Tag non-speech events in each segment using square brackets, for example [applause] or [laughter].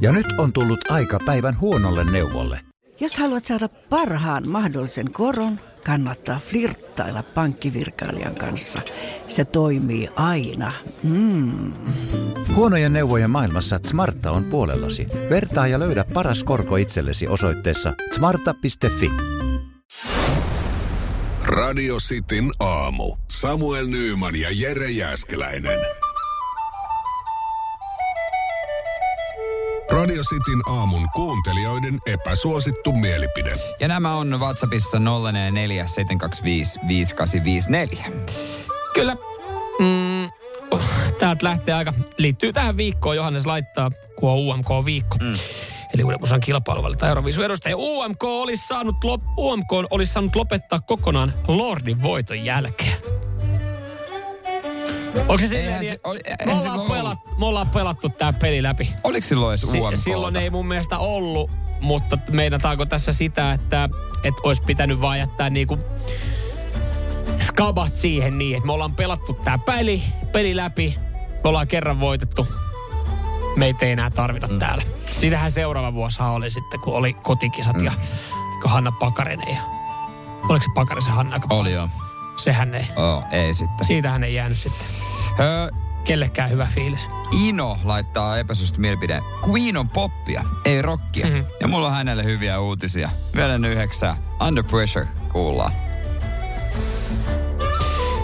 Ja nyt on tullut aika päivän huonolle neuvolle. Jos haluat saada parhaan mahdollisen koron, kannattaa flirttailla pankkivirkailijan kanssa. Se toimii aina. Mm. Huonojen neuvojen maailmassa Smarta on puolellasi. Vertaa ja löydä paras korko itsellesi osoitteessa smarta.fi. Radio Cityn aamu. Samuel Nyyman ja Jere Jäskeläinen. Radio Cityn aamun kuuntelijoiden epäsuosittu mielipide. Ja nämä on WhatsAppissa 047255854. Kyllä. Mm, oh, täältä lähtee aika, liittyy tähän viikkoon. Johannes laittaa, kun on UMK-viikko. Mm. Eli Uuden musan kilpailuvalta Euroviisun edustaja. UMK olisi saanut, lop, UMK olisi saanut lopettaa kokonaan Lordin voiton jälkeen. Onko se silleen, niin, se, oli, me, ollaan pelat, me ollaan pelattu tämä peli läpi. Oliko silloin edes UMK? Si- silloin ei mun mielestä ollut, mutta meinataanko tässä sitä, että, että olisi pitänyt vaan jättää niinku skabat siihen niin, että me ollaan pelattu tämä peli, peli läpi, me ollaan kerran voitettu, meitä ei enää tarvita mm. täällä. Siitähän seuraava vuosi oli sitten, kun oli kotikisat mm. ja Hanna Pakarinen ja... Oliko se Pakarisen Hanna? Oli joo. Sehän ei. Oh, ei sitten. Siitähän ei jäänyt sitten. Öö, Kellekään hyvä fiilis. Ino laittaa epäsuosittu mielipide. Queen on poppia, ei rockia. Mm-hmm. Ja mulla on hänelle hyviä uutisia. Vielä yhdeksää. Under Pressure kuullaan.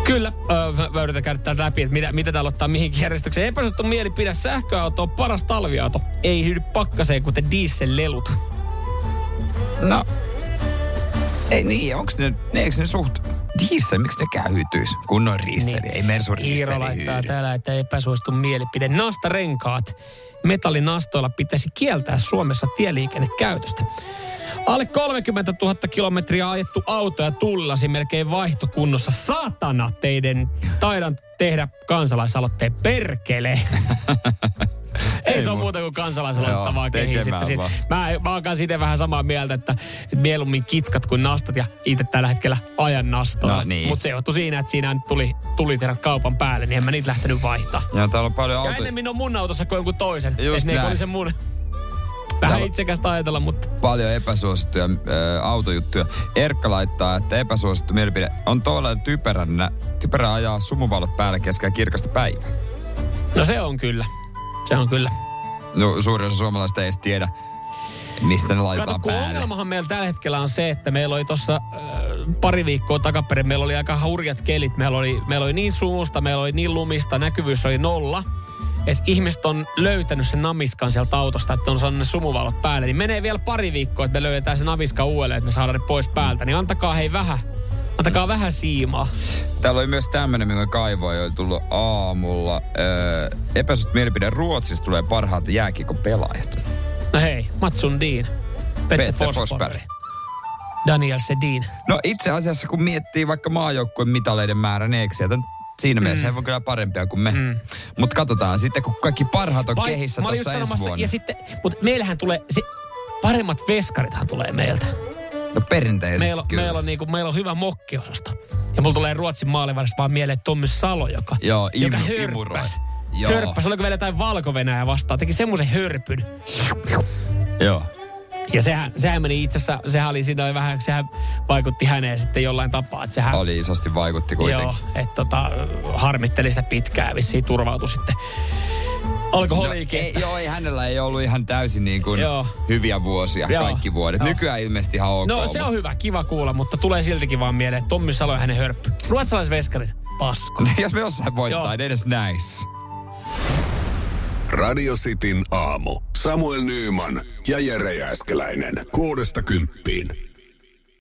Kyllä, öö, mä yritän käydä tämän läpi, että mitä, mitä täällä ottaa mihinkin järjestykseen. Epäsuosittu mielipide, sähköauto on paras talviauto. Ei hydy pakkaseen, kuten diesellelut. No, ei niin, onko ne, ne, eikö ne suht diesel, miksi ne käyhytyis? Kunnon riisseli, niin. ei Mersu Iiro laittaa hyydy. täällä, että epäsuosittu mielipide. Nastarenkaat metallinastoilla pitäisi kieltää Suomessa tieliikennekäytöstä. Alle 30 000 kilometriä ajettu auto ja tullasi melkein vaihtokunnossa. Saatana teidän taidan tehdä kansalaisaloitteen perkele. [laughs] Ei, Ei se ole muuta kuin kansalaisaloitetta vaan kehisitte. Mä, mä oon kanssa itse vähän samaa mieltä, että, mieluummin kitkat kuin nastat ja itse tällä hetkellä ajan nastoa. No, niin. Mutta se johtui siinä, että siinä tuli tuliterät kaupan päälle, niin en mä niitä lähtenyt vaihtaa. Ja täällä on paljon auto... Ja ennemmin on mun autossa kuin jonkun toisen. Just ne oli se mun... Vähän itsekästä ajatella, mutta... Paljon epäsuosittuja äh, autojuttuja. Erkka laittaa, että epäsuosittu mielipide on tuolla typeränä, typerä ajaa sumuvalot päälle keskellä kirkasta päivää. No se on kyllä. Se on kyllä. No, suurin osa suomalaista ei edes tiedä, mistä ne laitetaan Kato, päälle. ongelmahan meillä tällä hetkellä on se, että meillä oli tuossa äh, pari viikkoa takaperin, meillä oli aika hurjat kelit. Meillä oli, meillä oli niin sumusta, meillä oli niin lumista, näkyvyys oli nolla. Että ihmiset on löytänyt sen namiskan sieltä autosta, että on saanut ne sumuvalot päälle. Niin menee vielä pari viikkoa, että me löydetään se namiska uudelleen, että me saadaan ne pois päältä. Niin antakaa hei vähän Antakaa vähän siimaa. Täällä oli myös tämmöinen, minkä kaivoa jo tullut aamulla. Öö, epäsut mielipide Ruotsista tulee parhaat jääkiekon pelaajat. No hei, Matsun Dean. Petter, Petter Forsberg. Daniel Sedin. No itse asiassa kun miettii vaikka maajoukkueen mitaleiden määrän, niin eikö sieltä siinä mielessä mm. he on kyllä parempia kuin me. Mm. Mutta katsotaan sitten, kun kaikki parhaat on Par- kehissä tuossa ensi vuonna. Ja sitten, mutta meillähän tulee, se, paremmat veskarithan tulee meiltä. No perinteisesti meillä, kyllä. Meillä on, niinku, meillä on hyvä mokkiosasto. Ja mulla tulee Ruotsin maaliväristä vaan mieleen Tommy Salo, joka, Joo, imu, joka hörppäs. Joo. Hörppäs, oliko vielä jotain valko vastaan, teki semmoisen hörpyn. Joo. Ja sehän, sehän meni itse asiassa, sehän oli siinä vähän, sehän vaikutti häneen sitten jollain tapaa. Että sehän, oli isosti vaikutti kuitenkin. Joo, että tota, harmitteli sitä pitkään, vissiin turvautui sitten alkoholiikin. No, ei, joo, ei, hänellä ei ollut ihan täysin niin kuin joo. hyviä vuosia joo. kaikki vuodet. Joo. Nykyään ilmeisesti ihan ok. No se on hyvä, kiva kuulla, mutta tulee siltikin vaan mieleen, että Tommi Salo ja hänen hörppy. Ruotsalaisveskarit, pasko. [laughs] Jos me jossain voittaa, ei edes näis. Radio Cityn aamu. Samuel Nyyman ja Jere Jääskeläinen. Kuudesta kymppiin.